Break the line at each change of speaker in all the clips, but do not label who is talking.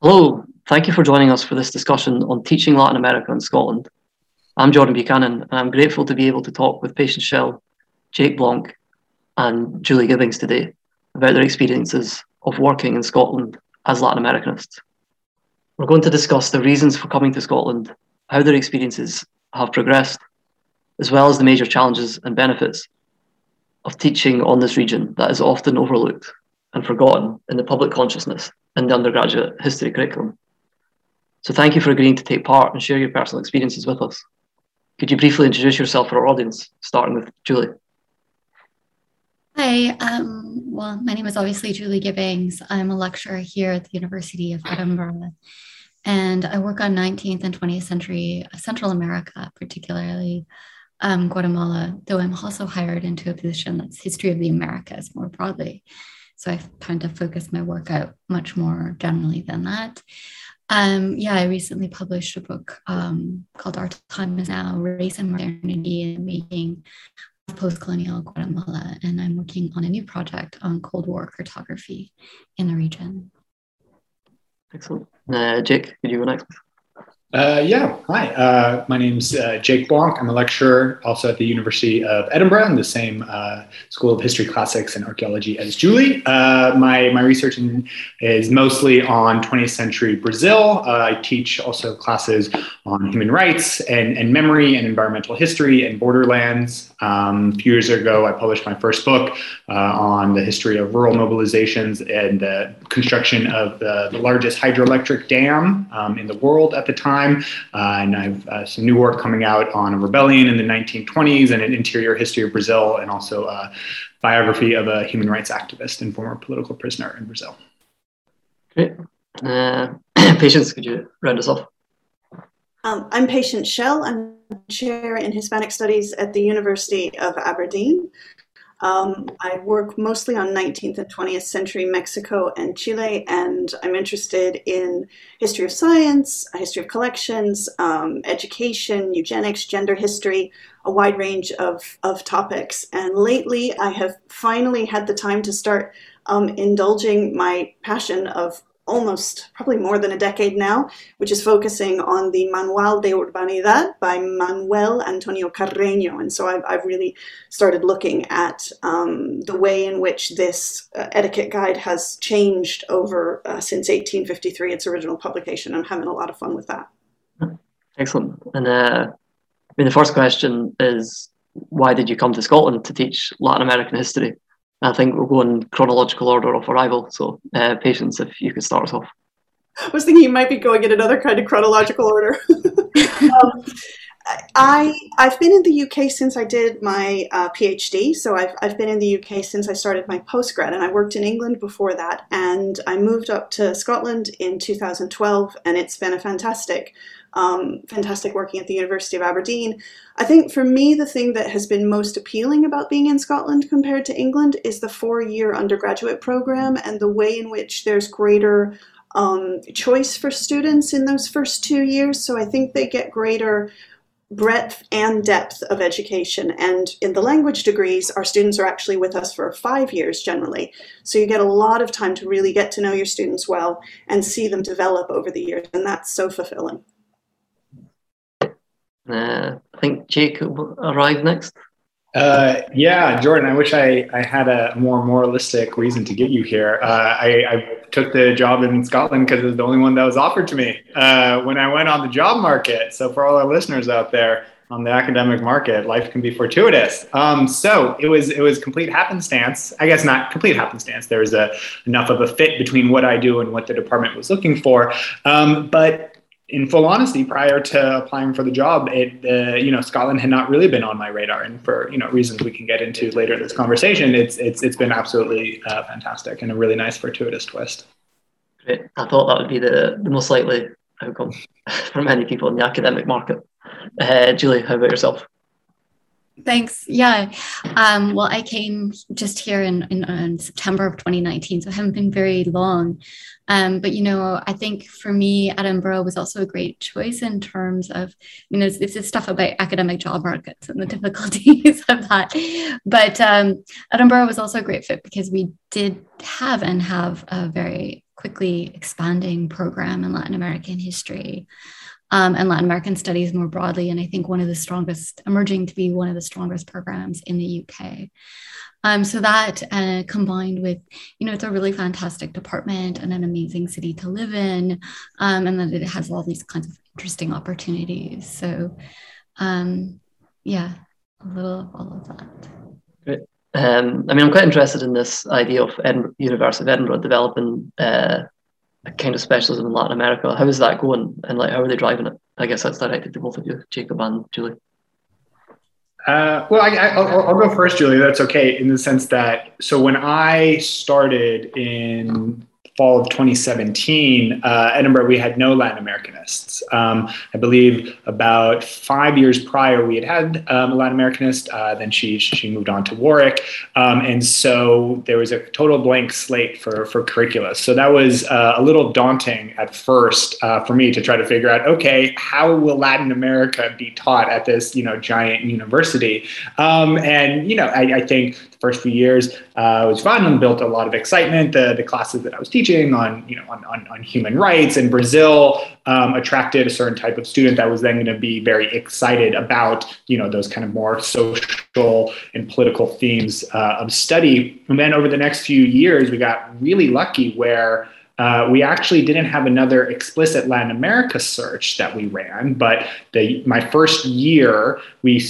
Hello, thank you for joining us for this discussion on teaching Latin America in Scotland. I'm Jordan Buchanan, and I'm grateful to be able to talk with Patience Schell, Jake Blanc, and Julie Gibbings today about their experiences of working in Scotland as Latin Americanists. We're going to discuss the reasons for coming to Scotland, how their experiences have progressed, as well as the major challenges and benefits of teaching on this region that is often overlooked and forgotten in the public consciousness in the undergraduate history curriculum. So thank you for agreeing to take part and share your personal experiences with us. Could you briefly introduce yourself for our audience, starting with Julie?
Hi, um, well, my name is obviously Julie Gibbings. I'm a lecturer here at the University of Edinburgh, and I work on 19th and 20th century Central America, particularly um, Guatemala, though I'm also hired into a position that's history of the Americas more broadly. So I've kind of focus my work out much more generally than that. Um, yeah, I recently published a book um, called Our Time is Now Race and Modernity in Making of Post-Colonial Guatemala. And I'm working on a new project on Cold War cartography in the region.
Excellent. Uh, Jake, could you go next?
Uh, yeah, hi. Uh, my name's uh, Jake Blanc. I'm a lecturer also at the University of Edinburgh in the same uh, School of History, Classics, and Archaeology as Julie. Uh, my, my research in, is mostly on 20th century Brazil. Uh, I teach also classes on human rights and, and memory and environmental history and borderlands. Um, a few years ago, I published my first book on the history of rural mobilizations and the construction of the, the largest hydroelectric dam um, in the world at the time time. Uh, and I've uh, some new work coming out on a rebellion in the 1920s and an interior history of Brazil, and also a biography of a human rights activist and former political prisoner in Brazil.
Great. Uh, Patience, could you round us off?
Um, I'm Patience Schell. I'm chair in Hispanic Studies at the University of Aberdeen. Um, I work mostly on 19th and 20th century Mexico and Chile, and I'm interested in history of science, history of collections, um, education, eugenics, gender history, a wide range of, of topics. And lately, I have finally had the time to start um, indulging my passion of almost probably more than a decade now, which is focusing on the Manual de Urbanidad by Manuel Antonio Carreño. And so I've, I've really started looking at um, the way in which this uh, etiquette guide has changed over uh, since 1853, its original publication. I'm having a lot of fun with that.
Excellent. And uh, I mean, the first question is why did you come to Scotland to teach Latin American history? I think we'll go in chronological order of arrival. So, uh, Patience, if you could start us off.
I was thinking you might be going in another kind of chronological order. um, I I've been in the UK since I did my uh, PhD, so I've I've been in the UK since I started my postgrad, and I worked in England before that, and I moved up to Scotland in 2012, and it's been a fantastic um, fantastic working at the University of Aberdeen. I think for me, the thing that has been most appealing about being in Scotland compared to England is the four year undergraduate program and the way in which there's greater um, choice for students in those first two years. So I think they get greater breadth and depth of education. And in the language degrees, our students are actually with us for five years generally. So you get a lot of time to really get to know your students well and see them develop over the years. And that's so fulfilling.
Uh, I think Jake arrived next.
Uh, yeah, Jordan, I wish I, I had a more moralistic reason to get you here. Uh, I, I, took the job in Scotland because it was the only one that was offered to me uh, when I went on the job market. So, for all our listeners out there on the academic market, life can be fortuitous. Um, so it was it was complete happenstance. I guess not complete happenstance. There was a enough of a fit between what I do and what the department was looking for. Um, but in full honesty, prior to applying for the job, it uh, you know Scotland had not really been on my radar, and for you know reasons we can get into later in this conversation, it's it's it's been absolutely uh, fantastic and a really nice fortuitous twist.
Great, I thought that would be the, the most likely outcome for many people in the academic market. Uh, Julie, how about yourself?
Thanks. Yeah. Um, well, I came just here in, in, in, September of 2019, so I haven't been very long. Um, but, you know, I think for me, Edinburgh was also a great choice in terms of, you know, it's, it's stuff about academic job markets and the difficulties of that. But um, Edinburgh was also a great fit because we did have and have a very quickly expanding program in Latin American history um, and Latin American studies more broadly. And I think one of the strongest, emerging to be one of the strongest programs in the UK. Um, so that uh, combined with, you know, it's a really fantastic department and an amazing city to live in, um, and that it has all these kinds of interesting opportunities. So, um, yeah, a little of all of that.
Great. Um, I mean, I'm quite interested in this idea of Edinburgh, University of Edinburgh developing uh, kind of specialism in Latin America. How is that going, and like how are they driving it? I guess that's directed to both of you, Jacob and Julie.
Uh, well, I, will go first, Julie. That's okay in the sense that so when I started in fall of 2017, uh, Edinburgh, we had no Latin Americanists. Um, I believe about five years prior, we had had um, a Latin Americanist. Uh, then she she moved on to Warwick, um, and so there was a total blank slate for for curricula. So that was uh, a little daunting at first uh, for me to try to figure out. Okay, how will Latin America be taught at this you know giant university? Um, and you know, I, I think the first few years uh, was fun and built a lot of excitement. The the classes that I was teaching teaching on you know on, on, on human rights in Brazil um, attracted a certain type of student that was then going to be very excited about you know those kind of more social and political themes uh, of study. And then over the next few years, we got really lucky where. Uh, we actually didn't have another explicit Latin America search that we ran, but the my first year we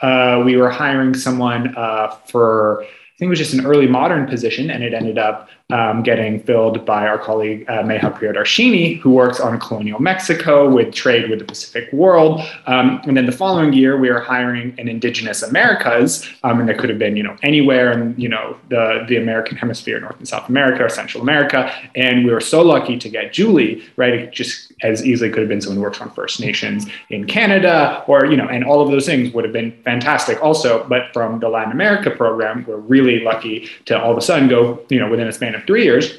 uh, we were hiring someone uh, for I think it was just an early modern position, and it ended up um, getting filled by our colleague uh, Meha Priyadarshini, who works on colonial Mexico with trade with the Pacific world. Um, and then the following year, we were hiring an Indigenous Americas, um, and that could have been you know anywhere in you know the the American Hemisphere, North and South America or Central America. And we were so lucky to get Julie. Right, it just as easily could have been someone who works on First Nations in Canada, or you know, and all of those things would have been fantastic also. But from the Latin America program, we're really lucky to all of a sudden go you know within a span of three years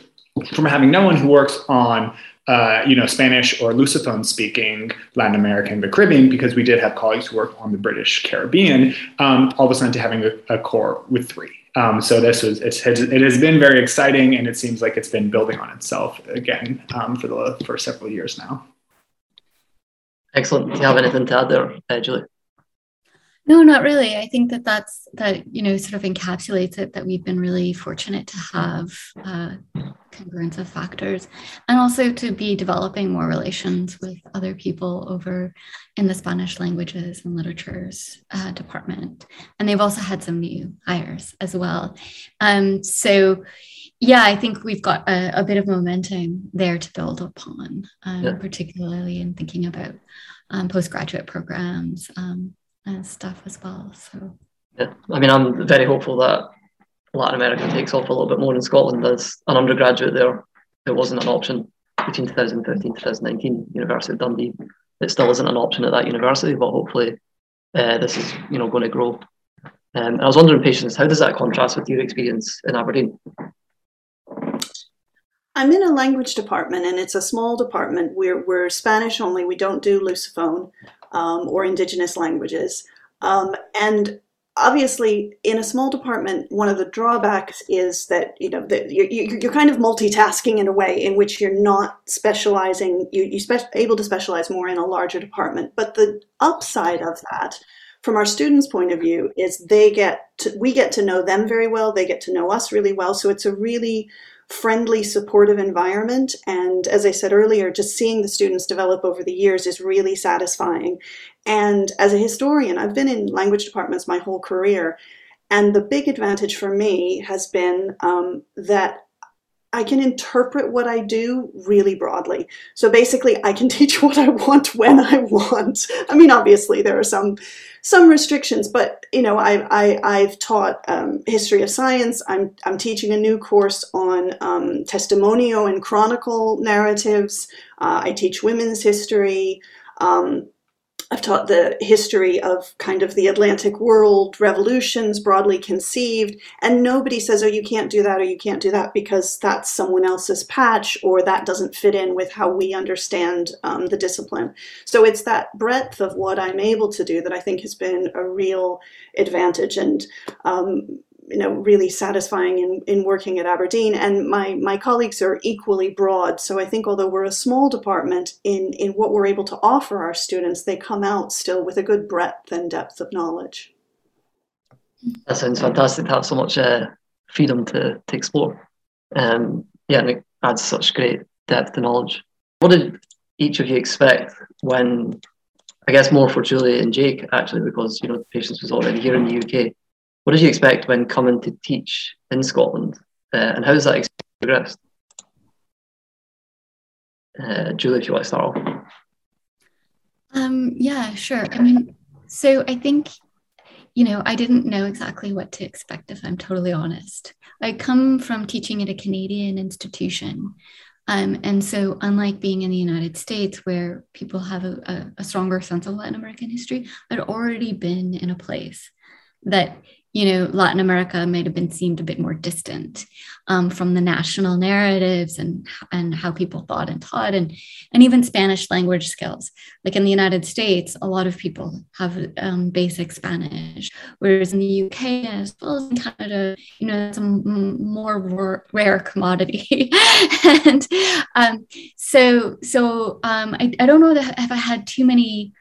from having no one who works on uh, you know Spanish or Lusophone speaking Latin America and the Caribbean because we did have colleagues who work on the British Caribbean. Um, all of a sudden, to having a, a core with three. Um, so this was it has been very exciting, and it seems like it's been building on itself again um, for the for several years now.
Excellent. Do you have anything to add there, uh, Julie?
No, not really. I think that that's that you know sort of encapsulates it that we've been really fortunate to have uh, congruence of factors, and also to be developing more relations with other people over in the Spanish languages and literatures uh, department, and they've also had some new hires as well. Um, so, yeah, I think we've got a, a, bit of momentum there to build upon, um, yeah. particularly in thinking about um, postgraduate programs. Um, and stuff as well. So
yeah, I mean, I'm very hopeful that Latin America takes off a little bit more in Scotland as an undergraduate there. It wasn't an option between 2015 2019, University of Dundee. It still isn't an option at that university, but hopefully uh, this is you know going to grow. Um, I was wondering, Patience, how does that contrast with your experience in Aberdeen?
I'm in a language department, and it's a small department. We're, we're Spanish only. We don't do Lusophone um, or indigenous languages. Um, and obviously, in a small department, one of the drawbacks is that you know that you're, you're kind of multitasking in a way in which you're not specializing. You, you're able to specialize more in a larger department. But the upside of that, from our students' point of view, is they get to, we get to know them very well. They get to know us really well. So it's a really friendly, supportive environment. And as I said earlier, just seeing the students develop over the years is really satisfying. And as a historian, I've been in language departments my whole career. And the big advantage for me has been um, that I can interpret what I do really broadly. So basically, I can teach what I want when I want. I mean, obviously, there are some some restrictions, but you know, I, I have taught um, history of science. I'm I'm teaching a new course on um, testimonio and chronicle narratives. Uh, I teach women's history. Um, I've taught the history of kind of the Atlantic world, revolutions broadly conceived, and nobody says, oh, you can't do that or you can't do that because that's someone else's patch or that doesn't fit in with how we understand um, the discipline. So it's that breadth of what I'm able to do that I think has been a real advantage. And um, you know really satisfying in, in working at Aberdeen. And my my colleagues are equally broad. So I think although we're a small department in in what we're able to offer our students they come out still with a good breadth and depth of knowledge.
That sounds fantastic. To have so much uh, freedom to, to explore. Um, yeah and it adds such great depth to knowledge. What did each of you expect when I guess more for Julie and Jake actually because you know Patience was already here in the UK what did you expect when coming to teach in Scotland, uh, and how has that experience progressed? Uh, Julie, if you want to start off.
Um, yeah, sure. I mean, so I think, you know, I didn't know exactly what to expect, if I'm totally honest. I come from teaching at a Canadian institution. Um, and so, unlike being in the United States, where people have a, a, a stronger sense of Latin American history, I'd already been in a place that you know, Latin America might have been seemed a bit more distant um, from the national narratives and and how people thought and taught, and and even Spanish language skills. Like in the United States, a lot of people have um, basic Spanish, whereas in the UK as well as in Canada, you know, it's a m- more rare commodity. and um, so so um, I, I don't know if I had too many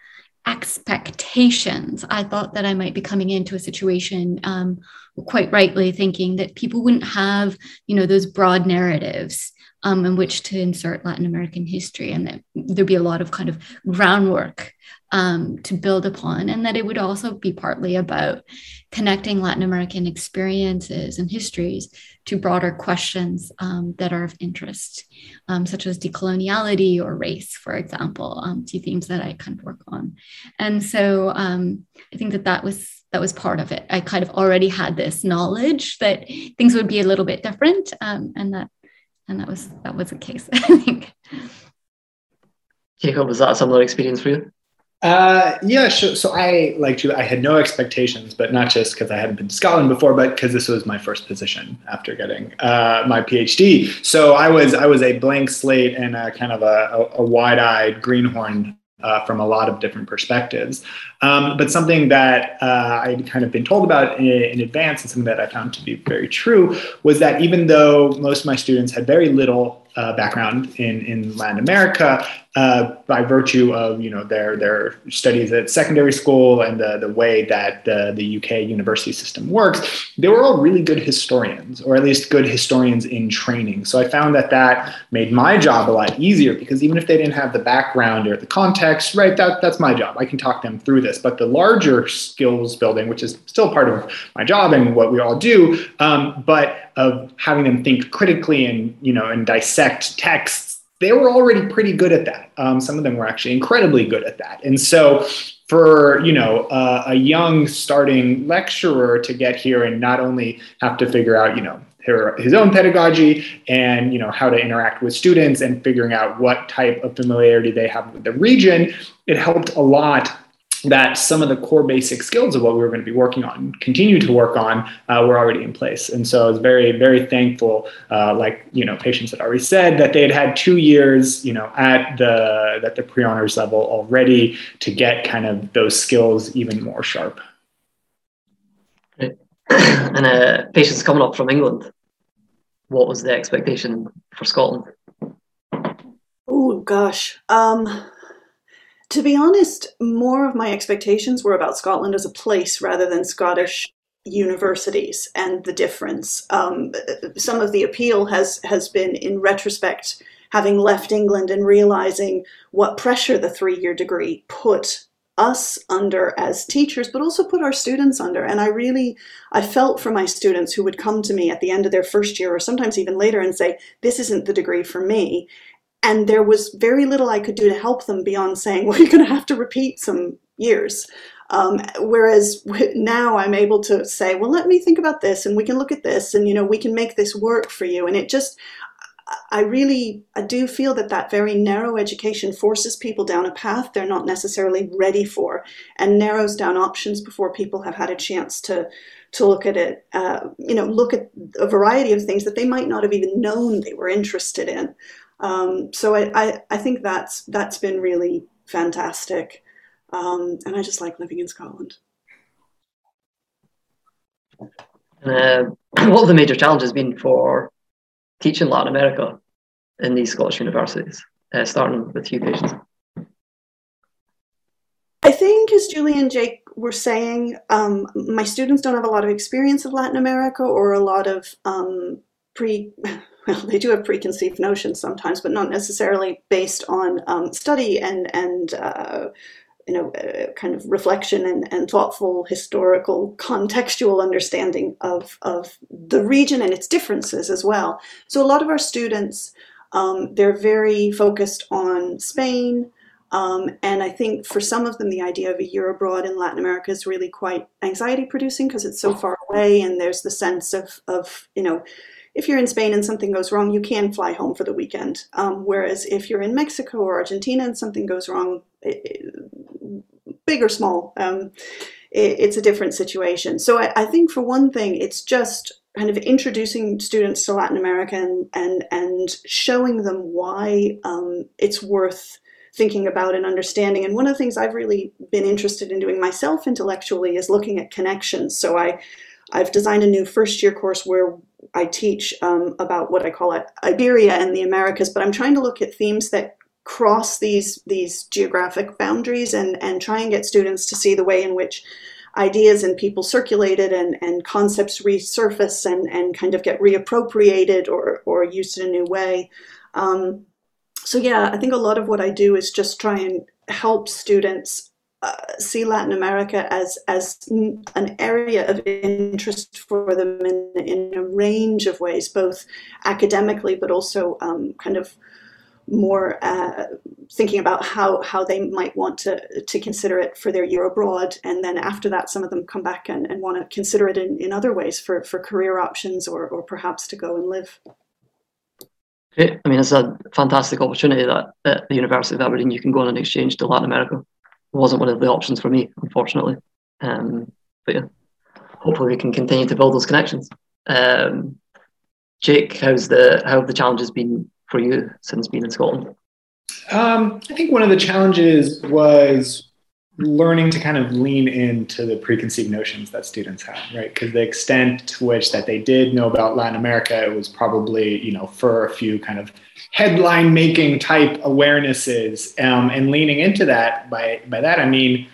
expectations. I thought that I might be coming into a situation, um, quite rightly thinking that people wouldn't have, you know, those broad narratives um, in which to insert Latin American history, and that there'd be a lot of kind of groundwork um, to build upon, and that it would also be partly about connecting Latin American experiences and histories to broader questions um, that are of interest, um, such as decoloniality or race, for example, um, two themes that I kind of work on. And so um, I think that that was that was part of it. I kind of already had this knowledge that things would be a little bit different, um, and that and that was that was the case. I think.
Jacob, was that a similar experience for you?
Uh, yeah, so, so I like. I had no expectations, but not just because I hadn't been to Scotland before, but because this was my first position after getting uh, my PhD. So I was I was a blank slate and a kind of a, a, a wide-eyed greenhorn uh, from a lot of different perspectives. Um, but something that uh, I'd kind of been told about in, in, advance and something that I found to be very true was that even though most of my students had very little uh, background in, in Latin America, uh, by virtue of you know their their studies at secondary school and the, the way that the, the UK university system works, they were all really good historians, or at least good historians in training. So I found that that made my job a lot easier because even if they didn't have the background or the context, right, that that's my job. I can talk them through this. But the larger skills building, which is still part of my job and what we all do, um, but of having them think critically and you know and dissect texts they were already pretty good at that. Um, some of them were actually incredibly good at that. And so, for you know uh, a young starting lecturer to get here and not only have to figure out you know her, his own pedagogy and you know how to interact with students and figuring out what type of familiarity they have with the region, it helped a lot that some of the core basic skills of what we were going to be working on, continue to work on, uh, were already in place. And so I was very, very thankful, uh, like, you know, Patience had already said, that they had had two years, you know, at the, at the pre-honors level already to get kind of those skills even more sharp.
Great. and uh, Patience coming up from England, what was the expectation for Scotland?
Oh, gosh. Um, to be honest, more of my expectations were about Scotland as a place rather than Scottish universities and the difference. Um, some of the appeal has has been in retrospect, having left England and realizing what pressure the three year degree put us under as teachers but also put our students under and i really i felt for my students who would come to me at the end of their first year or sometimes even later and say this isn't the degree for me and there was very little I could do to help them beyond saying, well, you're going to have to repeat some years. Um, whereas now I'm able to say, well, let me think about this and we can look at this and, you know, we can make this work for you. And it just, I really, I do feel that that very narrow education forces people down a path they're not necessarily ready for and narrows down options before people have had a chance to, to look at it, uh, you know, look at a variety of things that they might not have even known they were interested in. Um, so I, I, I, think that's that's been really fantastic, um, and I just like living in Scotland.
uh, what have the major challenges been for teaching Latin America in these Scottish universities, uh, starting with you, Patience?
I think, as Julie and Jake were saying, um, my students don't have a lot of experience of Latin America or a lot of um, pre, well, they do have preconceived notions sometimes, but not necessarily based on um, study and and uh, you know uh, kind of reflection and, and thoughtful historical contextual understanding of of the region and its differences as well. So a lot of our students, um, they're very focused on Spain. Um, and I think for some of them, the idea of a year abroad in Latin America is really quite anxiety producing because it's so far away, and there's the sense of, of you know, if you're in Spain and something goes wrong, you can fly home for the weekend. Um, whereas if you're in Mexico or Argentina and something goes wrong, it, big or small, um, it, it's a different situation. So I, I, think for one thing, it's just kind of introducing students to Latin America and and, and showing them why um, it's worth thinking about and understanding. And one of the things I've really been interested in doing myself intellectually is looking at connections. So I I've designed a new first year course where I teach um, about what I call it Iberia and the Americas, but I'm trying to look at themes that cross these these geographic boundaries and and try and get students to see the way in which ideas and people circulated and, and concepts resurface and, and kind of get reappropriated or, or used in a new way. Um, so yeah, I think a lot of what I do is just try and help students uh, see Latin America as as an area of interest for them in, in a range of ways, both academically but also um, kind of more uh, thinking about how how they might want to to consider it for their year abroad, and then after that, some of them come back and, and want to consider it in, in other ways for for career options or or perhaps to go and live.
I mean, it's a fantastic opportunity that at the University of Aberdeen you can go on an exchange to Latin America wasn't one of the options for me, unfortunately. Um, but yeah, hopefully we can continue to build those connections. Um, Jake, how's the how have the challenges been for you since being in Scotland?
Um, I think one of the challenges was learning to kind of lean into the preconceived notions that students have, right? Because the extent to which that they did know about Latin America, it was probably, you know, for a few kind of headline making type awarenesses. Um, and leaning into that, by, by that, I mean,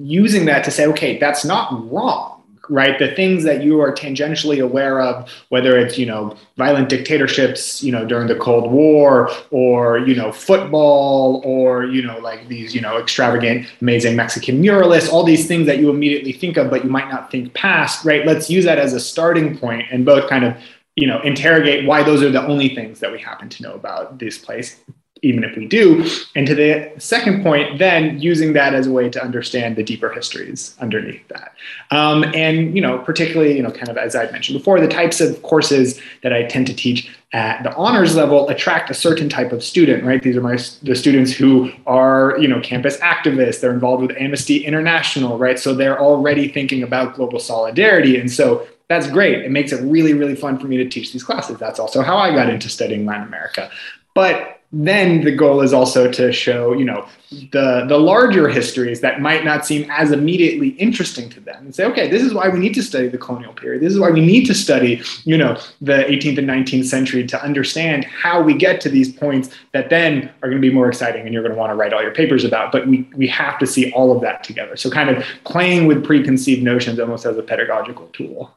using that to say, okay, that's not wrong right? The things that you are tangentially aware of whether it's you know violent dictatorships you know during the cold war or you know football or you know like these you know extravagant amazing mexican muralists all these things that you immediately think of but you might not think past right? Let's use that as a starting point and both kind of you know interrogate why those are the only things that we happen to know about this place even if we do. And to the second point, then using that as a way to understand the deeper histories underneath that. Um, and, you know, particularly, you know, kind of as I mentioned before, the types of courses that I tend to teach at the honors level attract a certain type of student, right? These are my the students who are, you know, campus activists. They're involved with Amnesty International, right? So they're already thinking about global solidarity. And so that's great. It makes it really, really fun for me to teach these classes. That's also how I got into studying Latin America. But then the goal is also to show you know the the larger histories that might not seem as immediately interesting to them and say okay this is why we need to study the colonial period. This is why we need to study you know the 18th and 19th century to understand how we get to these points that then are going to be more exciting and you're going to want to write all your papers about but we we have to see all of that together. So kind of playing with preconceived notions almost as a pedagogical tool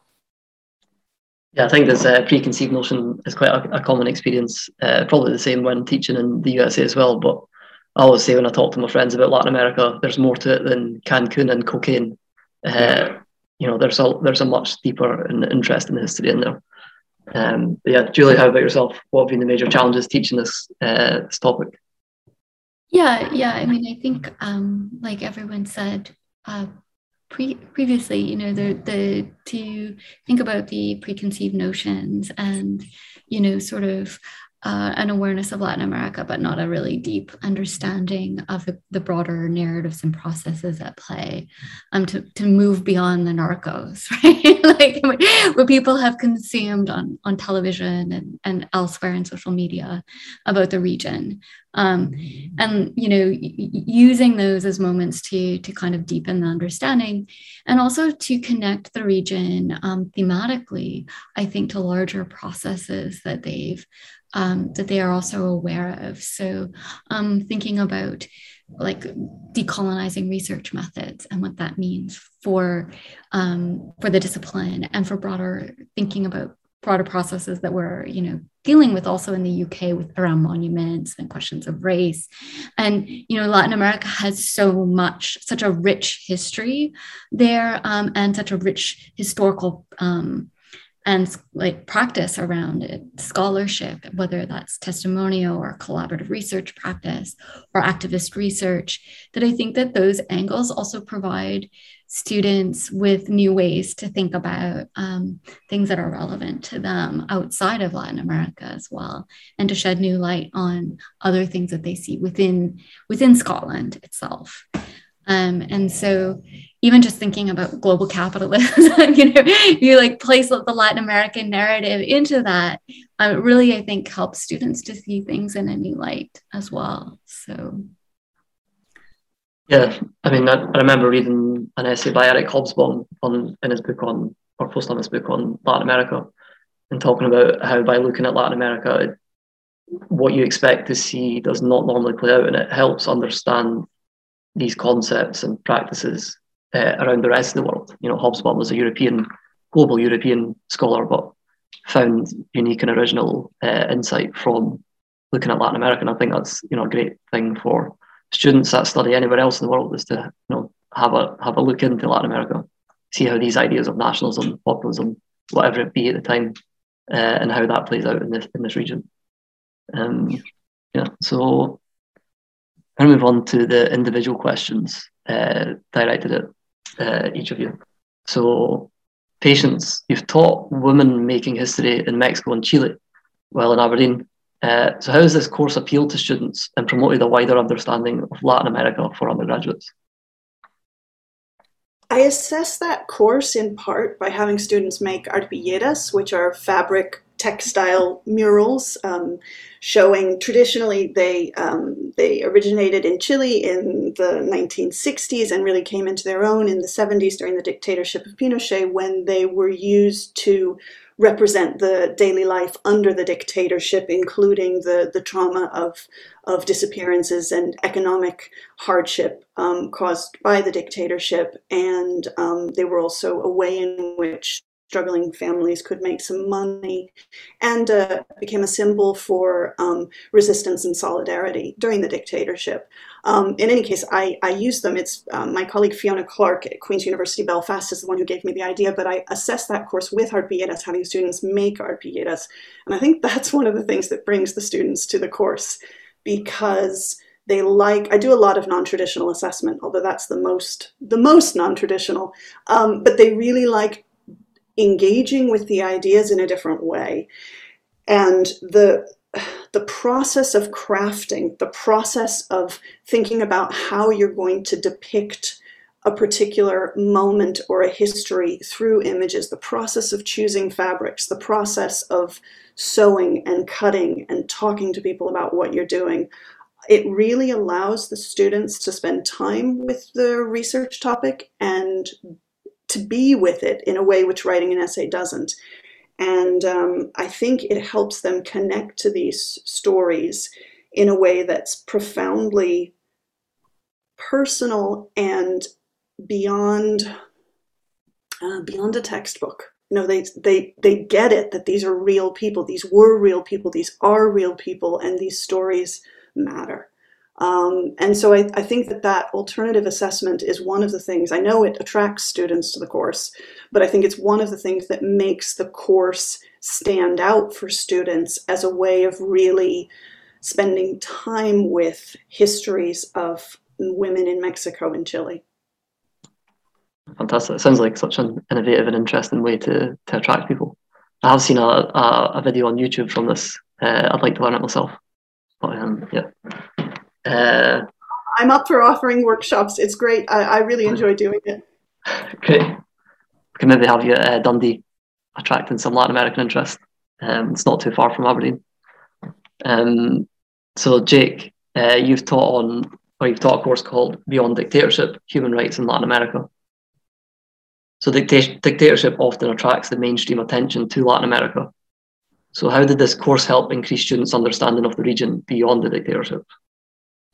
yeah, I think this uh, preconceived notion is quite a, a common experience. Uh, probably the same when teaching in the USA as well. But I always say when I talk to my friends about Latin America, there's more to it than Cancun and cocaine. Uh, you know, there's a there's a much deeper and interesting history in there. Um, yeah, Julie, how about yourself? What have been the major challenges teaching this uh, this topic?
Yeah, yeah. I mean, I think, um, like everyone said, uh, pre- previously, you know, the the to think about the preconceived notions and you know, sort of uh, an awareness of Latin America, but not a really deep understanding of the, the broader narratives and processes at play. Um, to, to move beyond the narcos, right? like what people have consumed on, on television and, and elsewhere in social media about the region. Um, and you know, using those as moments to to kind of deepen the understanding, and also to connect the region um, thematically, I think, to larger processes that they've um, that they are also aware of. So, um, thinking about like decolonizing research methods and what that means for um, for the discipline and for broader thinking about broader processes that we're you know dealing with also in the UK with around monuments and questions of race and you know Latin America has so much such a rich history there um, and such a rich historical um, and like practice around it, scholarship, whether that's testimonial or collaborative research practice or activist research, that I think that those angles also provide students with new ways to think about um, things that are relevant to them outside of Latin America as well, and to shed new light on other things that they see within within Scotland itself. Um, and so even just thinking about global capitalism, you know, you like place the Latin American narrative into that, uh, really, I think helps students to see things in a new light as well. So,
yeah, I mean, I, I remember reading an essay by Eric Hobsbawm on in his book on, or post on his book on Latin America, and talking about how by looking at Latin America, what you expect to see does not normally play out, and it helps understand these concepts and practices uh, around the rest of the world. You know, Hobsbawm was a European, global European scholar, but found unique and original uh, insight from looking at Latin America. And I think that's you know a great thing for students that study anywhere else in the world is to you know have a have a look into Latin America, see how these ideas of nationalism, populism, whatever it be at the time, uh, and how that plays out in this in this region. Um, yeah, so going to move on to the individual questions uh, directed at uh, each of you. So, Patience, you've taught women making history in Mexico and Chile while in Aberdeen. Uh, so, how has this course appealed to students and promoted a wider understanding of Latin America for undergraduates?
I assess that course in part by having students make arpilleras, which are fabric textile murals um, showing traditionally they um, they originated in Chile in the 1960s and really came into their own in the 70s during the dictatorship of Pinochet when they were used to represent the daily life under the dictatorship, including the, the trauma of, of disappearances and economic hardship um, caused by the dictatorship. And um, they were also a way in which struggling families could make some money and uh, became a symbol for um, resistance and solidarity during the dictatorship. Um, in any case, I, I use them. It's um, my colleague Fiona Clark at Queen's University Belfast is the one who gave me the idea, but I assessed that course with arpilleras, having students make arpilleras. And I think that's one of the things that brings the students to the course because they like i do a lot of non-traditional assessment although that's the most the most non-traditional um, but they really like engaging with the ideas in a different way. And the the process of crafting, the process of thinking about how you're going to depict a particular moment or a history through images, the process of choosing fabrics, the process of sewing and cutting and talking to people about what you're doing, it really allows the students to spend time with the research topic and to be with it in a way which writing an essay doesn't. And um, I think it helps them connect to these stories in a way that's profoundly personal and beyond uh, beyond a textbook. You know, they they they get it that these are real people. These were real people. These are real people, and these stories matter. Um, and so I, I, think that that alternative assessment is one of the things, I know it attracts students to the course, but I think it's one of the things that makes the course stand out for students as a way of really spending time with histories of women in Mexico and Chile.
Fantastic. It sounds like such an innovative and interesting way to, to attract people. I have seen a, a, a video on YouTube from this Uh, I'd like to learn it myself. But um, yeah. Uh,
I'm up for offering workshops. It's great. I, I really enjoy doing it.
Great. We can maybe have you at uh, Dundee attracting some Latin American interest. Um, it's not too far from Aberdeen. Um, so, Jake, uh, you've taught on, or you've taught a course called Beyond Dictatorship Human Rights in Latin America. So, dicta- dictatorship often attracts the mainstream attention to Latin America. So, how did this course help increase students' understanding of the region beyond the dictatorship?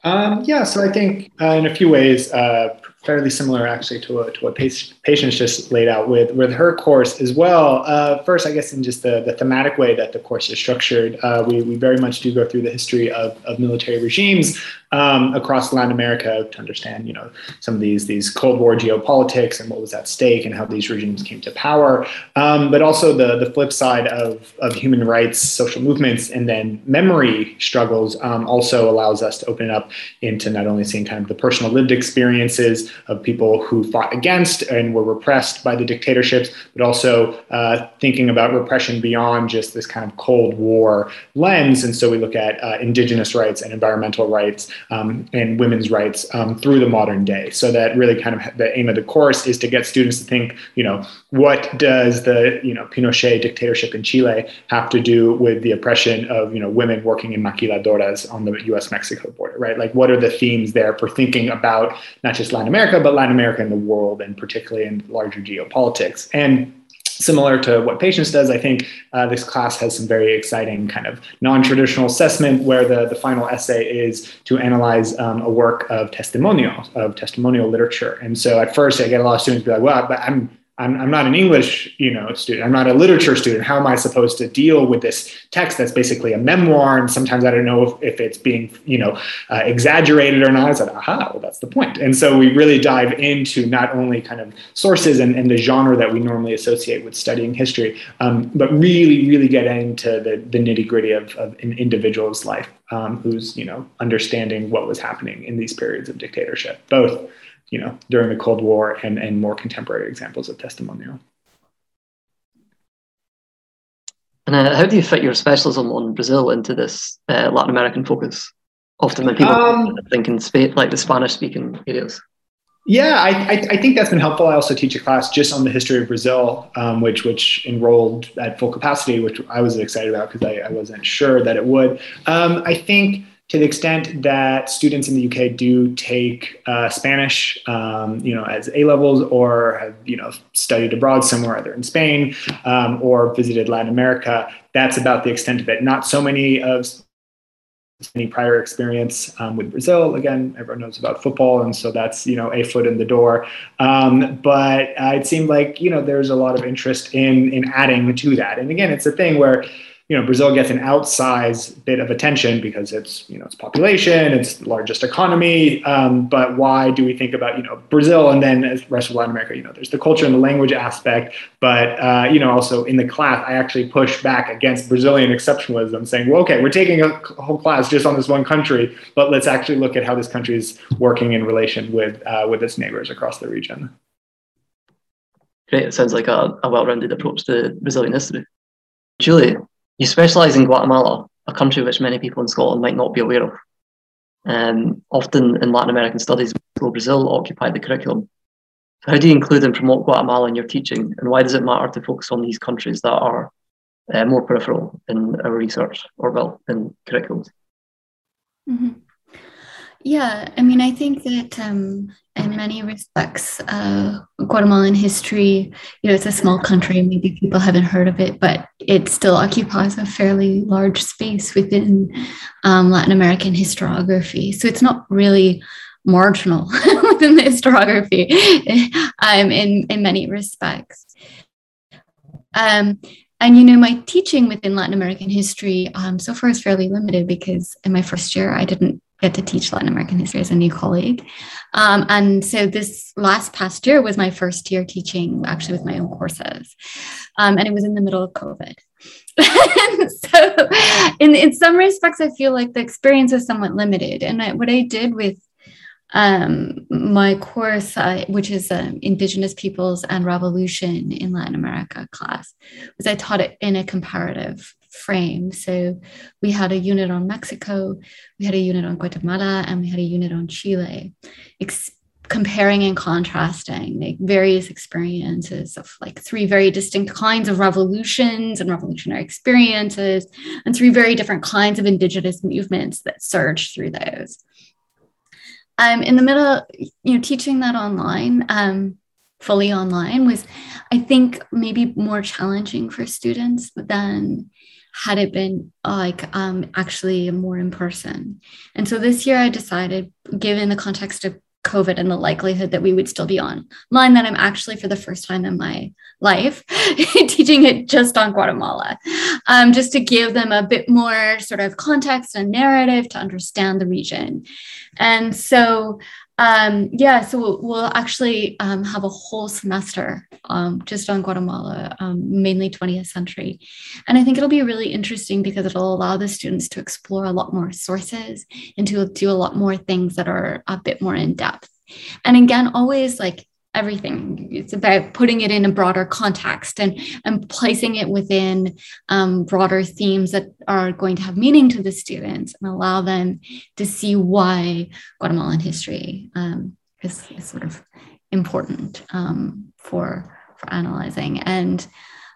Um, yeah, so I think uh, in a few ways, uh, fairly similar actually to, to what Patience just laid out with, with her course as well. Uh, first, I guess in just the, the thematic way that the course is structured, uh, we, we very much do go through the history of, of military regimes um, across Latin America to understand, you know, some of these these Cold War geopolitics and what was at stake and how these regimes came to power. Um, but also the the flip side of of human rights, social movements, and then memory struggles um, also allows us to open up into not only seeing kind of the personal lived experiences of people who fought against and were repressed by the dictatorships, but also uh, thinking about repression beyond just this kind of Cold War lens. And so we look at uh, indigenous rights and environmental rights um, and women's rights um, through the modern day. So that really kind of the aim of the course is to get students to think, you know, what does the you know Pinochet dictatorship in Chile have to do with the oppression of you know women working in maquiladoras on the U.S.-Mexico border, right? Like, what are the themes there for thinking about not just Latin America, but Latin America and the world, and particularly in larger geopolitics and similar to what Patience does, I think uh, this class has some very exciting kind of non-traditional assessment where the, the final essay is to analyze um, a work of testimonial, of testimonial literature. And so at first I get a lot of students be like, well, but I'm I'm, I'm not an English, you know, student. I'm not a literature student. How am I supposed to deal with this text that's basically a memoir? And sometimes I don't know if, if it's being, you know, uh, exaggerated or not. I said, aha, well, that's the point. And so we really dive into not only kind of sources and, and the genre that we normally associate with studying history, um, but really, really get into the, the nitty gritty of, of an individual's life um, who's, you know, understanding what was happening in these periods of dictatorship, both you know, during the Cold War and, and more contemporary examples of testimonial.
And uh, how do you fit your specialism on Brazil into this uh, Latin American focus? Often when people um, think in Spain, like the Spanish speaking areas.
Yeah, I, I, I, think that's been helpful. I also teach a class just on the history of Brazil, um, which which enrolled at full capacity, which I was excited about because I, I, wasn't sure that it would. Um, I think to the extent that students in the UK do take uh, Spanish, um, you know, as A levels, or have you know studied abroad somewhere, either in Spain um, or visited Latin America, that's about the extent of it. Not so many of any prior experience um, with Brazil. Again, everyone knows about football, and so that's you know a foot in the door. Um, but uh, it seemed like you know there's a lot of interest in in adding to that. And again, it's a thing where you know, Brazil gets an outsized bit of attention because it's, you know, its population, it's largest economy. Um, but why do we think about, you know, Brazil and then the rest of Latin America? You know, there's the culture and the language aspect, but, uh, you know, also in the class, I actually push back against Brazilian exceptionalism, saying, well, okay, we're taking a whole class just on this one country, but let's actually look at how this country is working in relation with, uh, with its neighbors across the region.
Great. It sounds like a, a well-rounded approach to Brazilian history. Julie, you specialise in Guatemala, a country which many people in Scotland might not be aware of. Um, often in Latin American studies, Brazil occupy the curriculum. So how do you include and promote Guatemala in your teaching, and why does it matter to focus on these countries that are uh, more peripheral in our research or well in curriculums?
Mm-hmm. Yeah, I mean, I think that um, in many respects, uh, Guatemalan history, you know, it's a small country. Maybe people haven't heard of it, but it still occupies a fairly large space within um, Latin American historiography. So it's not really marginal within the historiography um, in, in many respects. Um, and you know, my teaching within Latin American history um, so far is fairly limited because in my first year I didn't get to teach Latin American history as a new colleague. Um, and so this last past year was my first year teaching actually with my own courses. Um, and it was in the middle of COVID. so in, in some respects, I feel like the experience was somewhat limited. And I, what I did with um, my course, uh, which is um, Indigenous Peoples and Revolution in Latin America class, was I taught it in a comparative frame. So we had a unit on Mexico, we had a unit on Guatemala, and we had a unit on Chile, ex- comparing and contrasting like various experiences of like three very distinct kinds of revolutions and revolutionary experiences, and three very different kinds of indigenous movements that surged through those. Um, in the middle, you know, teaching that online, um, fully online was, I think, maybe more challenging for students than had it been like um, actually more in person. And so this year I decided, given the context of COVID and the likelihood that we would still be online, that I'm actually for the first time in my life teaching it just on Guatemala, um, just to give them a bit more sort of context and narrative to understand the region. And so um, yeah, so we'll, we'll actually um, have a whole semester um, just on Guatemala, um, mainly 20th century. And I think it'll be really interesting because it'll allow the students to explore a lot more sources and to do a lot more things that are a bit more in depth. And again, always like everything. It's about putting it in a broader context and, and placing it within um, broader themes that are going to have meaning to the students and allow them to see why Guatemalan history um, is, is, sort of important um, for, for analyzing. And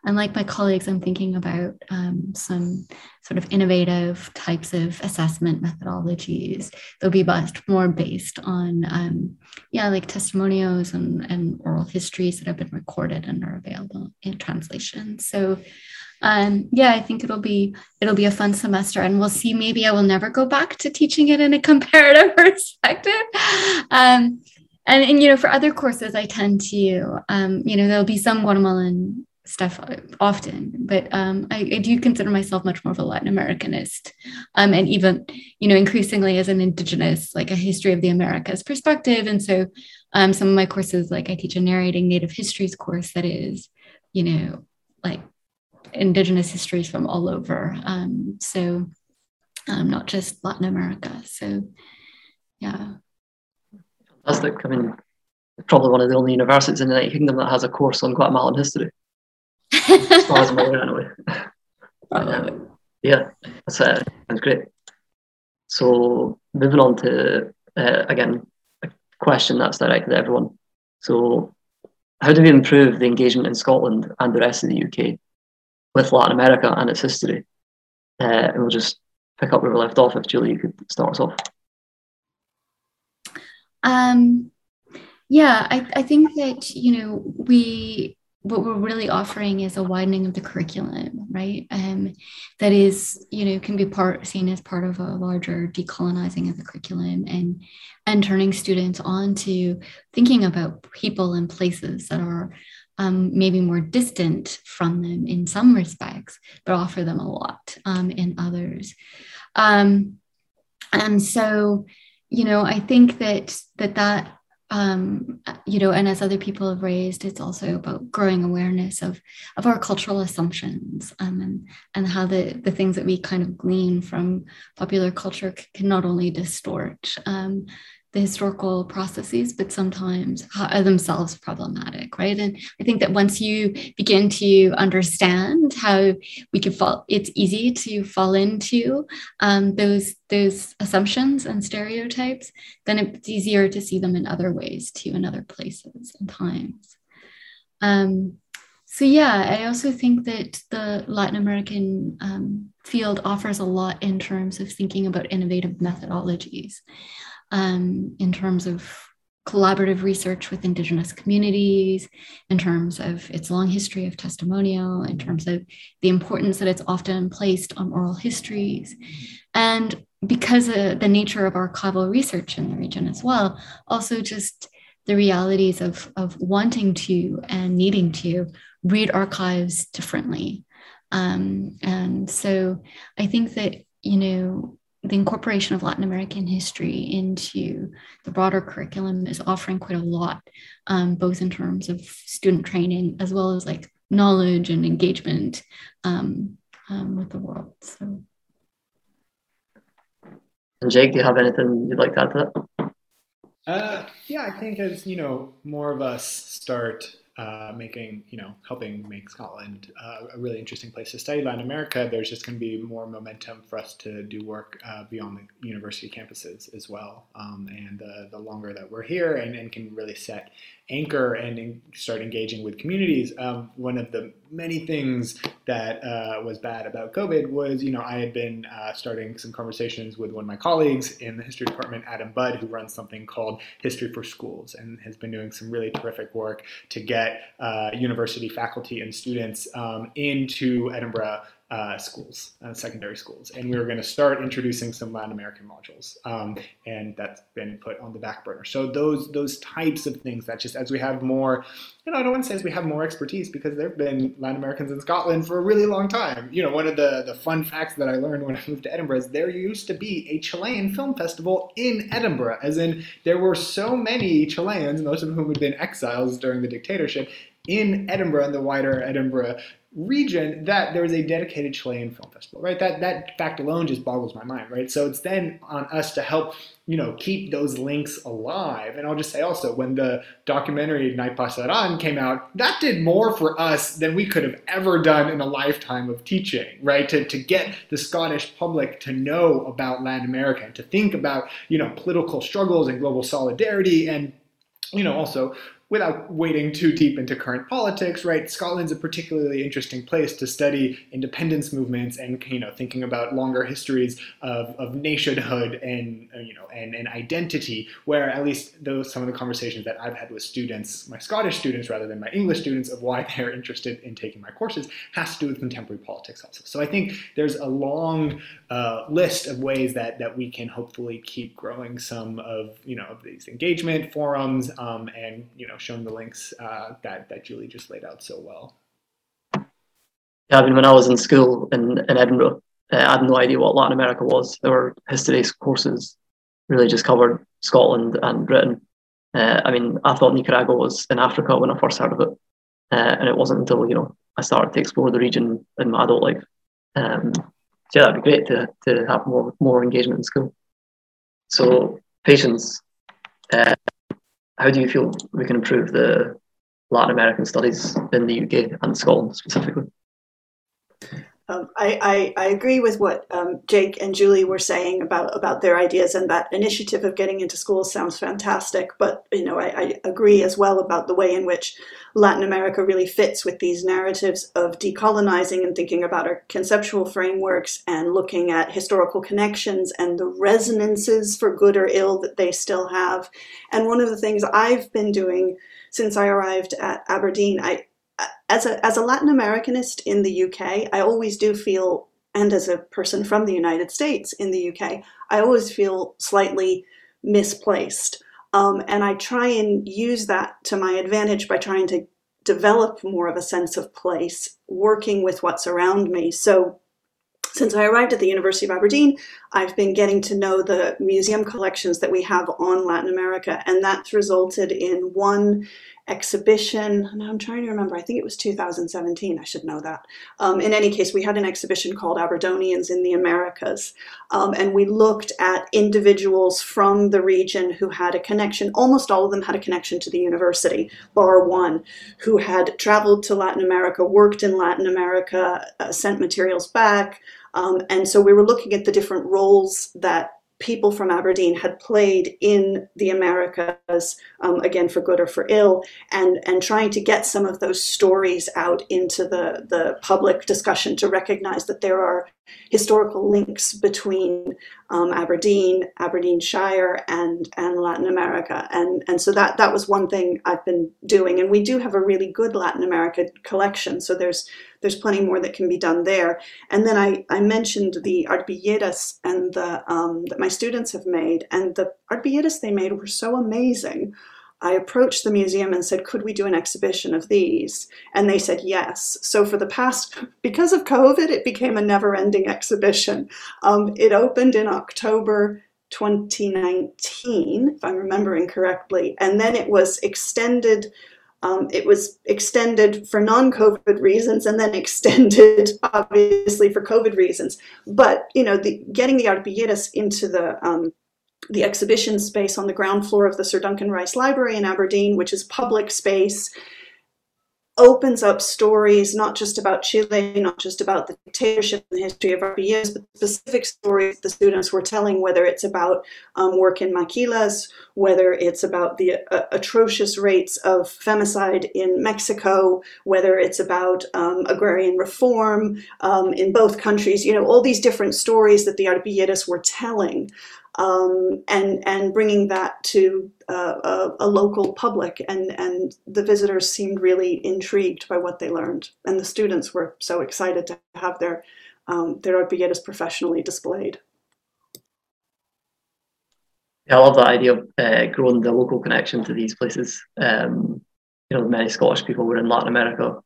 and like my colleagues, I'm thinking about um, some sort of innovative types of assessment methodologies. They'll be much more based on, um, yeah, like testimonials and, and oral histories that have been recorded and are available in translation. So um, yeah, I think it'll be it'll be a fun semester, and we'll see. Maybe I will never go back to teaching it in a comparative perspective. Um, and, and you know, for other courses, I tend to, um, you know, there'll be some Guatemalan stuff often, but um, I, I, do consider myself much more of a Latin Americanist, um, and even you know increasingly as an Indigenous, like a history of the Americas perspective. And so, um, some of my courses, like I teach a narrating Native histories course that is, you know, like Indigenous histories from all over. Um, so, um, not just Latin America. So, yeah.
Fantastic. I mean, probably one of the only universities in the United Kingdom that has a course on Guatemalan history as far as I'm aware, anyway. Um, yeah, that's, uh, that's great. So, moving on to uh, again a question that's directed at everyone. So, how do we improve the engagement in Scotland and the rest of the UK with Latin America and its history? Uh, and we'll just pick up where we left off. If Julie, you could start us off.
Um, yeah, I, I think that you know we what we're really offering is a widening of the curriculum, right? Um, that is, you know, can be part seen as part of a larger decolonizing of the curriculum and and turning students on to thinking about people and places that are um, maybe more distant from them in some respects, but offer them a lot um, in others. Um, and so, you know, I think that that that um, you know, and as other people have raised, it's also about growing awareness of of our cultural assumptions um, and and how the the things that we kind of glean from popular culture can not only distort um, the historical processes, but sometimes are themselves problematic, right? And I think that once you begin to understand how we can fall, it's easy to fall into um, those those assumptions and stereotypes. Then it's easier to see them in other ways too, in other places and times. Um, so yeah, I also think that the Latin American um, field offers a lot in terms of thinking about innovative methodologies um, in terms of collaborative research with Indigenous communities, in terms of its long history of testimonial, in terms of the importance that it's often placed on oral histories. And because of the nature of archival research in the region as well, also just the realities of, of wanting to and needing to read archives differently. Um, and so I think that, you know, the incorporation of Latin American history into the broader curriculum is offering quite a lot, um, both in terms of student training as well as like knowledge and engagement um, um, with the world. So.
And Jake, do you have anything you'd like to add to
that? Uh, yeah, I think as you know, more of us start uh, making, you know, helping make Scotland uh, a really interesting place to study Latin America, there's just going to be more momentum for us to do work uh, beyond the university campuses as well. Um, and the longer that we're here and, and can really set anchor and in, start engaging with communities. Um, one of the many things that uh, was bad about COVID was, you know, I had been uh, starting some conversations with one of my colleagues in the history department, Adam Budd, who runs something called History for Schools and has been doing some really terrific work to get uh, university faculty and students um, into Edinburgh uh, schools, uh, secondary schools, and we were going to start introducing some Latin American modules, um, and that's been put on the back burner. So those those types of things that just as we have more, you know, I don't want to say as we have more expertise because there have been Latin Americans in Scotland for a really long time. You know, one of the the fun facts that I learned when I moved to Edinburgh is there used to be a Chilean film festival in Edinburgh, as in there were so many Chileans, most of whom had been exiles during the dictatorship, in Edinburgh and the wider Edinburgh region that there is a dedicated Chilean film festival, right? That that fact alone just boggles my mind, right? So it's then on us to help, you know, keep those links alive. And I'll just say also, when the documentary Nae Pasaran came out, that did more for us than we could have ever done in a lifetime of teaching, right? To, to get the Scottish public to know about Latin America and to think about, you know, political struggles and global solidarity and you know, also without wading too deep into current politics, right? Scotland's a particularly interesting place to study independence movements and you know thinking about longer histories of, of nationhood and uh, you know and, and identity. Where at least those some of the conversations that I've had with students, my Scottish students rather than my English students, of why they're interested in taking my courses has to do with contemporary politics also. So I think there's a long uh, list of ways that that we can hopefully keep growing some of you know of these engagement forums um, and you know know shown the links uh, that that Julie just laid out so well.
Yeah, I mean, when I was in school in, in Edinburgh, uh, I had no idea what Latin America was. Our history courses really just covered Scotland and Britain. Uh, I mean, I thought Nicaragua was in Africa when I first heard of it, uh, and it wasn't until you know I started to explore the region in my adult life. Um, so yeah, that'd be great to to have more more engagement in school. So patience. Uh, how do you feel we can improve the Latin American studies in the UK and Scotland specifically?
Um, I, I, I, agree with what um, Jake and Julie were saying about, about their ideas, and that initiative of getting into schools sounds fantastic. But you know, I, I agree as well about the way in which Latin America really fits with these narratives of decolonizing and thinking about our conceptual frameworks and looking at historical connections and the resonances for good or ill that they still have. And one of the things I've been doing since I arrived at Aberdeen, I as a as a Latin Americanist in the UK, I always do feel, and as a person from the United States in the UK, I always feel slightly misplaced. Um, and I try and use that to my advantage by trying to develop more of a sense of place, working with what's around me. So since I arrived at the University of Aberdeen, I've been getting to know the museum collections that we have on Latin America, and that's resulted in one exhibition. Now I'm trying to remember, I think it was 2017, I should know that. Um, in any case, we had an exhibition called Aberdonians in the Americas, um, and we looked at individuals from the region who had a connection, almost all of them had a connection to the university, bar one, who had traveled to Latin America, worked in Latin America, uh, sent materials back, um, and so we were looking at the different roles that people from Aberdeen had played in the Americas, um, again for good or for ill, and and trying to get some of those stories out into the the public discussion to recognize that there are historical links between um, Aberdeen, Aberdeenshire, and and Latin America, and and so that that was one thing I've been doing, and we do have a really good Latin America collection, so there's there's plenty more that can be done there. And then I, I mentioned the arpilleras and the um, that my students have made, and the arpilleras they made were so amazing. I approached the museum and said, could we do an exhibition of these? And they said yes. So for the past, because of COVID, it became a never-ending exhibition. Um, it opened in October 2019, if I'm remembering correctly, and then it was extended um, it was extended for non-COVID reasons and then extended obviously for COVID reasons. But you know, the, getting the arpilleras into the um, the exhibition space on the ground floor of the Sir Duncan Rice Library in Aberdeen, which is public space, opens up stories not just about Chile, not just about the dictatorship and the history of our years, but specific stories the students were telling, whether it's about um, work in maquilas, whether it's about the uh, atrocious rates of femicide in Mexico, whether it's about um, agrarian reform um, in both countries, you know, all these different stories that the arpilleras were telling um, and and bringing that to uh, a, a, local public. And and the visitors seemed really intrigued by what they learned, and the students were so excited to have their um, their arpilleras professionally displayed.
Yeah, I love that idea of uh, growing the local connection to these places. Um, you know, many Scottish people were in Latin America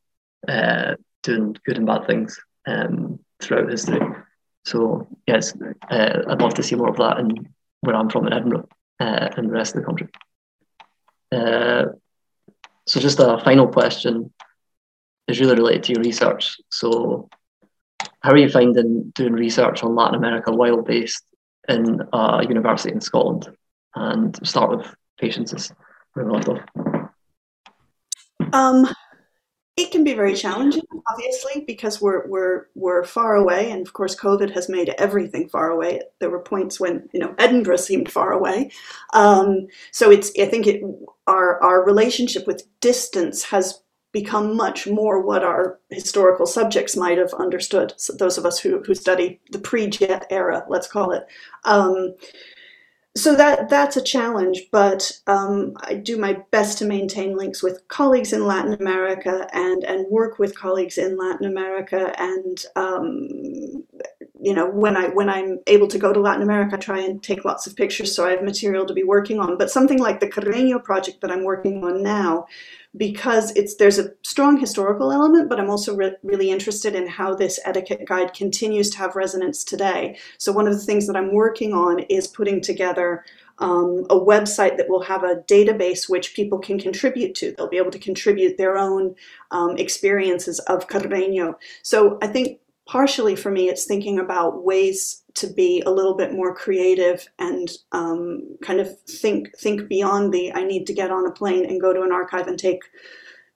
uh, doing good and bad things um, throughout history. So yes, uh, I'd love to see more of that in where I'm from in Edinburgh uh, and the rest of the country. Uh, so just a final question is really related to your research. So how are you finding doing research on Latin America while based in a university in Scotland? And start with Patience as we.
Um, it can be very challenging, obviously, because we're we're we're far away, and of course, COVID has made everything far away. There were points when you know Edinburgh seemed far away, um, so it's I think it our our relationship with distance has become much more what our historical subjects might have understood. So those of us who who study the pre-jet era, let's call it. Um, so that that's a challenge, but um, I do my best to maintain links with colleagues in Latin America and and work with colleagues in Latin America. And um, you know, when I when I'm able to go to Latin America, I try and take lots of pictures so I have material to be working on. But something like the Carreño project that I'm working on now because it's there's a strong historical element, but I'm also re really interested in how this etiquette guide continues to have resonance today. So one of the things that I'm working on is putting together um, a website that will have a database which people can contribute to. They'll be able to contribute their own um, experiences of Carreño. So I think partially for me, it's thinking about ways to be a little bit more creative and um, kind of think think beyond the I need to get on a plane and go to an archive and take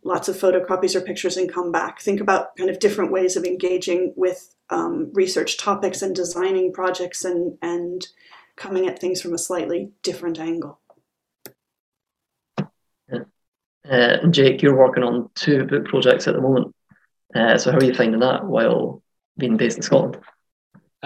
lots of photocopies or pictures and come back. Think about kind of different ways of engaging with um, research topics and designing projects and and coming at things from a slightly different angle.
Uh, Jake, you're working on two book projects at the moment. Uh, so how are you finding that while being based in Scotland?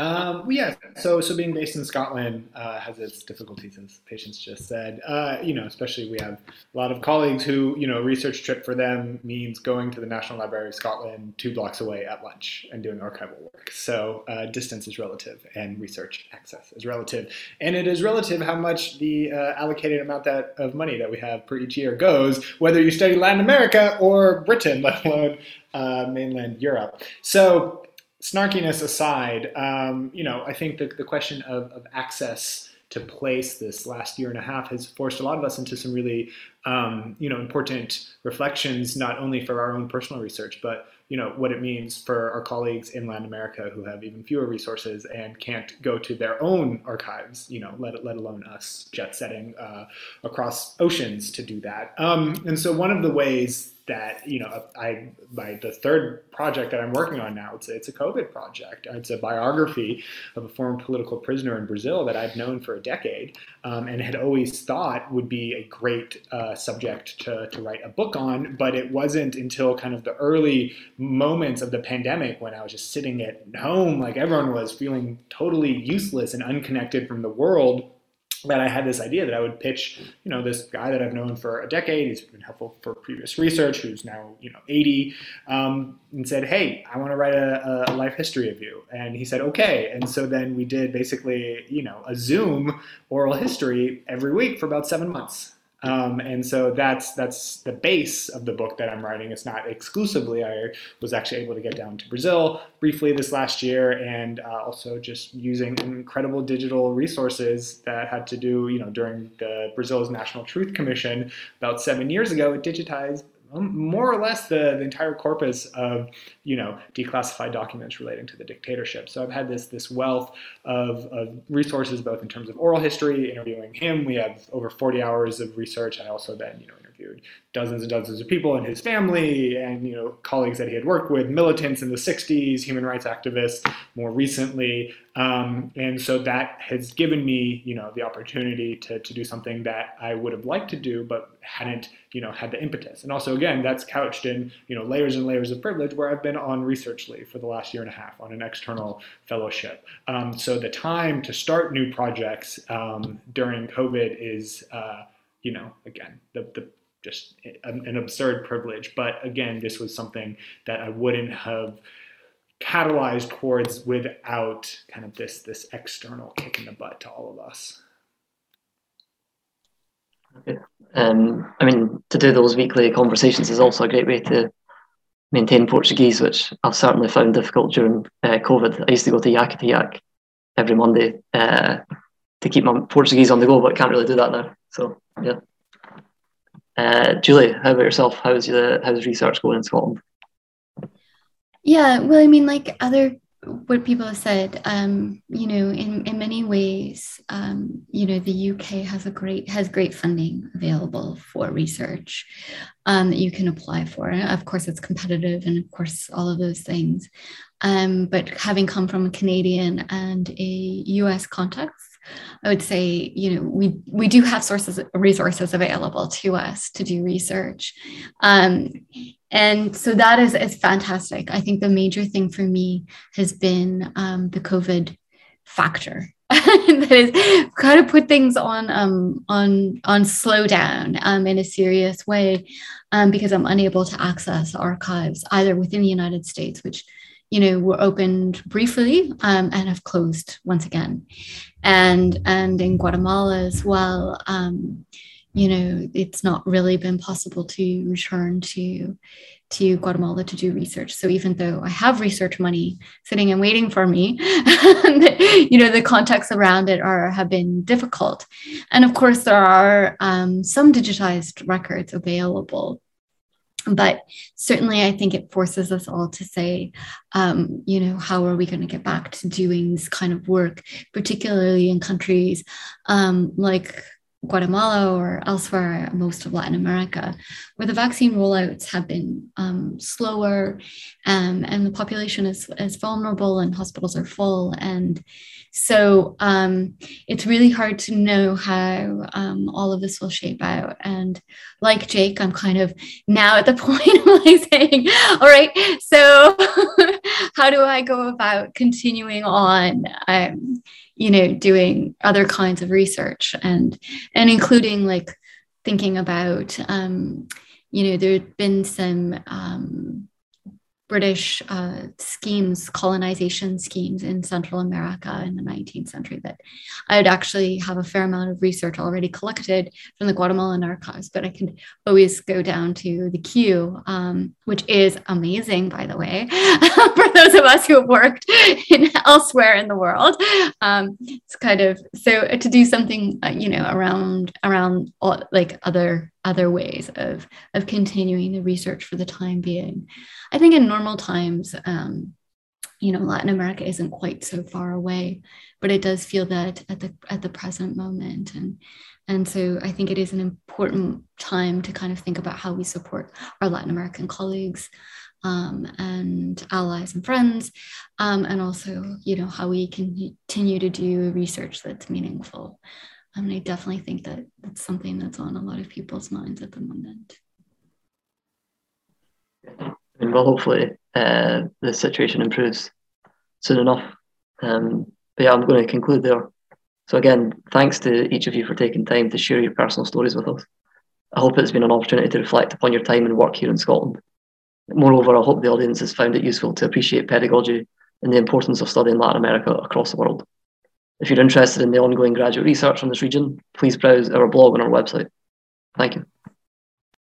Um, yeah. So, so being based in Scotland uh, has its difficulties, as Patience just said. Uh, you know, especially we have a lot of colleagues who, you know, a research trip for them means going to the National Library of Scotland two blocks away at lunch and doing archival work. So, uh, distance is relative, and research access is relative, and it is relative how much the uh, allocated amount that of money that we have per each year goes, whether you study Latin America or Britain, let alone uh, mainland Europe. So snarkiness aside, um, you know, I think the, the question of, of access to place this last year and a half has forced a lot of us into some really, um, you know, important reflections, not only for our own personal research, but you know what it means for our colleagues in Latin America who have even fewer resources and can't go to their own archives, you know, let, let alone us jet setting uh, across oceans to do that. Um, and so one of the ways that you know I my the third project that I'm working on now it's it's a COVID project. It's a biography of a former political prisoner in Brazil that I've known for a decade um, and had always thought would be a great uh, subject to to write a book on. But it wasn't until kind of the early moments of the pandemic when I was just sitting at home, like everyone was feeling totally useless and unconnected from the world that I had this idea that I would pitch, you know, this guy that I've known for a decade, he's been helpful for previous research, who's now, you know, 80, um, and said, hey, I want to write a, a, life history of you. And he said, okay. And so then we did basically, you know, a Zoom oral history every week for about seven months. Um, and so that's that's the base of the book that I'm writing. It's not exclusively. I was actually able to get down to Brazil briefly this last year, and uh, also just using incredible digital resources that had to do, you know, during the Brazil's National Truth Commission about seven years ago. It digitized more or less the, the entire corpus of you know declassified documents relating to the dictatorship. So I've had this this wealth of, of resources both in terms of oral history, interviewing him. We have over 40 hours of research. I also then you know interviewed dozens and dozens of people in his family and you know colleagues that he had worked with, militants in the '60s, human rights activists more recently, um, and so that has given me you know the opportunity to to do something that I would have liked to do but hadn't you know had the impetus. And also again, that's couched in you know layers and layers of privilege where I've been on research leave for the last year and a half on an external fellowship. Um, so the time to start new projects um, during COVID is. Uh, you know, again, the, the just an, absurd privilege. But again, this was something that I wouldn't have catalyzed towards without kind of this this external kick in the butt to all of us.
Um, I mean, to do those weekly conversations is also a great way to maintain Portuguese, which I've certainly found difficult during uh, COVID. I used to go to Yakatiyak every Monday uh, to keep my Portuguese on the go, but can't really do that now. So yeah. Uh, Julie, how about yourself? How's your how's research going in Scotland?
Yeah, well, I mean, like other what people have said, um, you know, in, in many ways, um, you know, the UK has a great has great funding available for research um, that you can apply for. And of course, it's competitive, and of course, all of those things. Um, but having come from a Canadian and a US context, I would say, you know, we we do have sources resources available to us to do research. Um, and so that is, is fantastic. I think the major thing for me has been um, the COVID factor. that is kind of put things on um, on on slowdown um, in a serious way um, because I'm unable to access archives either within the United States, which you know, were opened briefly um, and have closed once again. And and in Guatemala as well, um, you know, it's not really been possible to return to to Guatemala to do research. So even though I have research money sitting and waiting for me, you know, the contexts around it are have been difficult. And of course, there are um, some digitized records available but certainly i think it forces us all to say um, you know how are we going to get back to doing this kind of work particularly in countries um, like Guatemala or elsewhere, most of Latin America, where the vaccine rollouts have been um, slower um, and the population is, is vulnerable and hospitals are full. And so um, it's really hard to know how um, all of this will shape out. And like Jake, I'm kind of now at the point of like saying, all right, so how do I go about continuing on? Um, you know doing other kinds of research and and including like thinking about um, you know there had been some um, British uh, schemes, colonization schemes in Central America in the 19th century that I'd actually have a fair amount of research already collected from the Guatemalan archives, but I can always go down to the Kew, um, which is amazing, by the way, for those of us who have worked in, elsewhere in the world. Um, it's kind of so to do something, uh, you know, around around all, like other other ways of of continuing the research for the time being. I think in normal times, um, you know, Latin America isn't quite so far away, but it does feel that at the at the present moment, and and so I think it is an important time to kind of think about how we support our Latin American colleagues. Um, and allies and friends, um, and also, you know, how we continue to do research that's meaningful. I mean, I definitely think that that's something that's on a lot of people's minds at the moment
and well, hopefully uh, the situation improves soon enough. Um, but yeah, I'm going to conclude there. So again, thanks to each of you for taking time to share your personal stories with us. I hope it's been an opportunity to reflect upon your time and work here in Scotland. Moreover, I hope the audience has found it useful to appreciate pedagogy and the importance of studying Latin America across the world. If you're interested in the ongoing graduate research on this region, please browse our blog on our website. Thank you.